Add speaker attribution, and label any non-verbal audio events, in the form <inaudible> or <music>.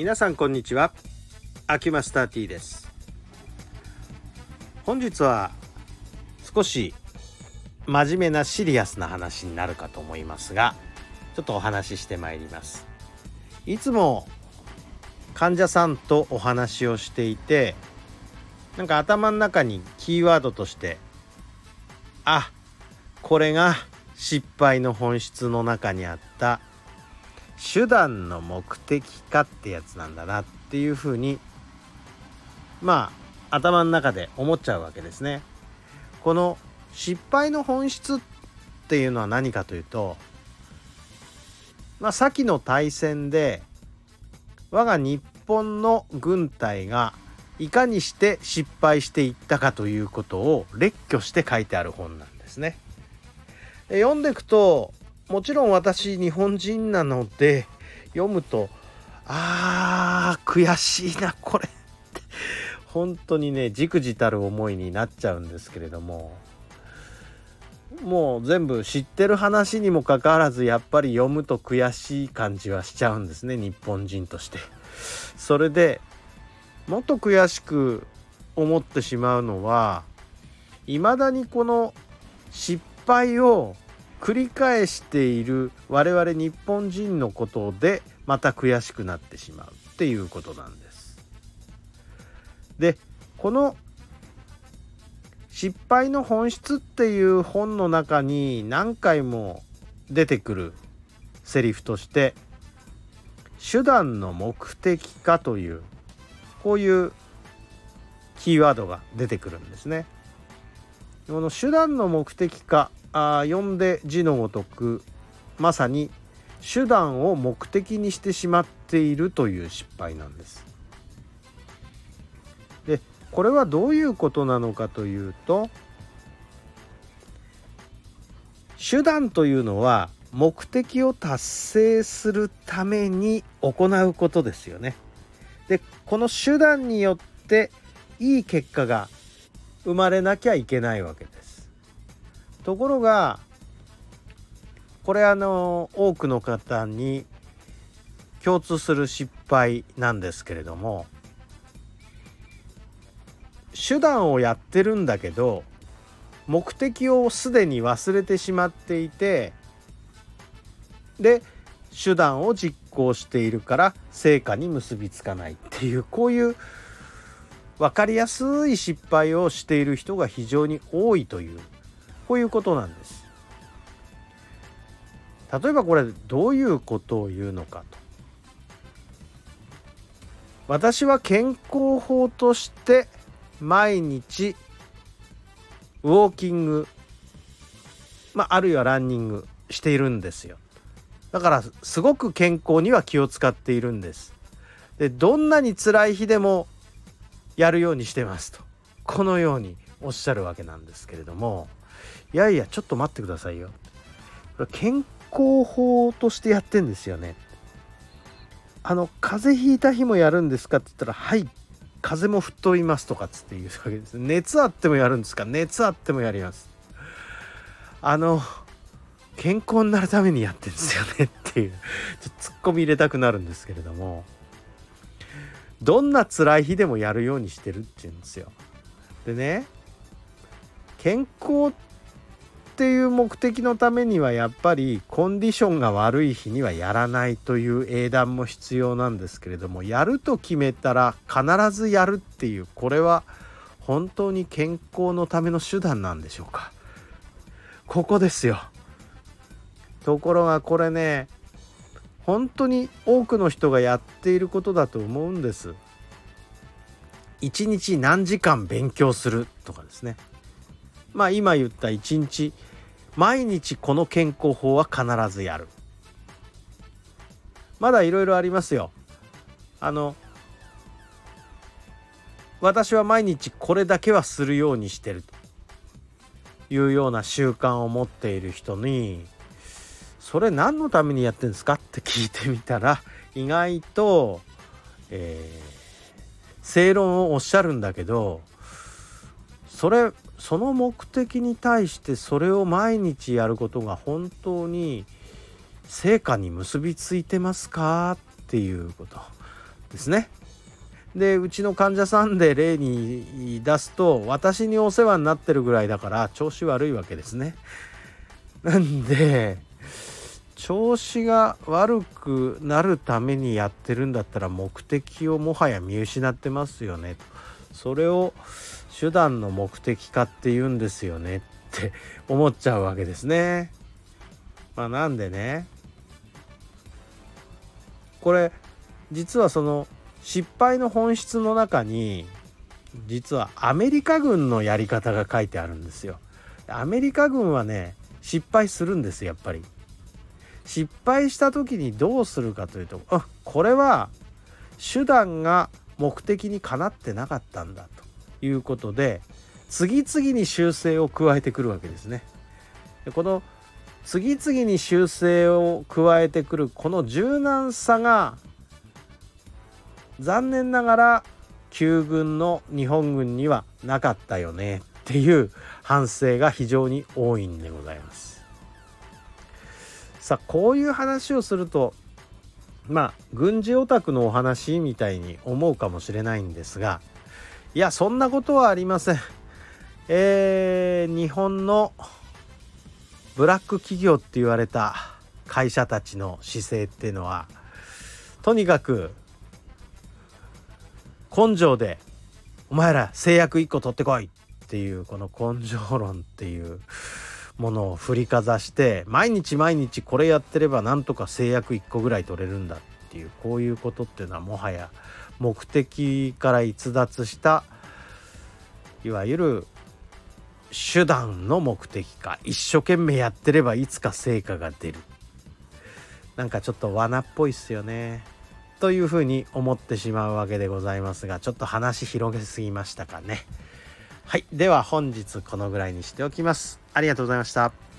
Speaker 1: 皆さんこんにちは。秋マスター T です。本日は少し真面目なシリアスな話になるかと思いますがちょっとお話ししてまいります。いつも患者さんとお話をしていてなんか頭の中にキーワードとしてあこれが失敗の本質の中にあった手段の目的かってやつなんだなっていうふうにまあ頭の中で思っちゃうわけですね。この失敗の本質っていうのは何かというとまあ先の大戦で我が日本の軍隊がいかにして失敗していったかということを列挙して書いてある本なんですね。読んでいくともちろん私日本人なので読むとあー悔しいなこれ <laughs> 本当にねじくじたる思いになっちゃうんですけれどももう全部知ってる話にもかかわらずやっぱり読むと悔しい感じはしちゃうんですね日本人として。それでもっと悔しく思ってしまうのはいまだにこの失敗を繰り返している我々日本人のことでまた悔しくなってしまうっていうことなんです。でこの失敗の本質っていう本の中に何回も出てくるセリフとして手段の目的化というこういうキーワードが出てくるんですね。この手段の目的化あ読んで字のごとくまさに手段を目的にしてしまっているという失敗なんです。でこれはどういうことなのかというと手段というのは目的を達成するために行うことですよね。でこの手段によっていい結果が生まれなきゃいけないわけです。ところがこれあの多くの方に共通する失敗なんですけれども手段をやってるんだけど目的をすでに忘れてしまっていてで手段を実行しているから成果に結びつかないっていうこういう分かりやすい失敗をしている人が非常に多いというこういうことなんです。例えばこれどういうことを言うのかと。私は健康法として毎日ウォーキング、まあ、あるいはランニングしているんですよ。だからすごく健康には気を使っているんです。でどんなに辛い日でもやるようにしてますとこのようにおっしゃるわけなんですけれどもいやいやちょっと待ってくださいよ。これ健康法としてやってんですよね。あの風邪ひいた日もやるんですかって言ったらはい風も吹っ飛びますとかっつって言うわけです熱あってもやるんですか？熱あってもやりますあの健康になるためにやってんですよねっていうちょっとツッコミ入れたくなるんですけれどもどんな辛い日でもやるようにしてるっていうんですよでね健康っていう目的のためにはやっぱりコンディションが悪い日にはやらないという英断も必要なんですけれどもやると決めたら必ずやるっていうこれは本当に健康のための手段なんでしょうか？ここですよ。ところがこれね本当に多くの人がやっていることだと思うんです。一日何時間勉強するとかですね。まあ今言った1日毎日この健康法は必ずやる。まだいろいろありますよ。あの私は毎日これだけはするようにしてる。というような習慣を持っている人にそれ何のためにやってんですかって聞いてみたら意外と、えー、正論をおっしゃるんだけどそれその目的に対してそれを毎日やることが本当に成果に結びついてますかっていうことですね。でうちの患者さんで例に出すと私にお世話になってるぐらいだから調子悪いわけですね。なんで調子が悪くなるためにやってるんだったら目的をもはや見失ってますよねとそれを手段の目的化って言うんですよねって <laughs> 思っちゃうわけですね。まあ、なんでねこれ実はその失敗の本質の中に実はアメリカ軍のやり方が書いてあるんですよ。アメリカ軍はね失敗するんですやっぱり。失敗した時にどうするかというとあこれは手段が目的にかなってなかったんだということで次々に修正を加えてくるわけですね。でこの次々に修正を加えてくるこの柔軟さが残念ながら旧軍の日本軍にはなかったよねっていう反省が非常に多いんでございます。さあこういう話をするとまあ軍事オタクのお話みたいに思うかもしれないんですがいやそんなことはありません。えー、日本のブラック企業って言われた会社たちの姿勢っていうのはとにかく根性でお前ら制約1個取ってこいっていうこの根性論っていうものを振りかざして毎日毎日これやってればなんとか制約1個ぐらい取れるんだっていうこういうことっていうのはもはや目的から逸脱したいわゆる手段の目的か一生懸命やってればいつか成果が出る。なんかちょっと罠っぽいっすよね。というふうに思ってしまうわけでございますがちょっと話広げすぎましたかね。はいでは本日このぐらいにしておきます。ありがとうございました。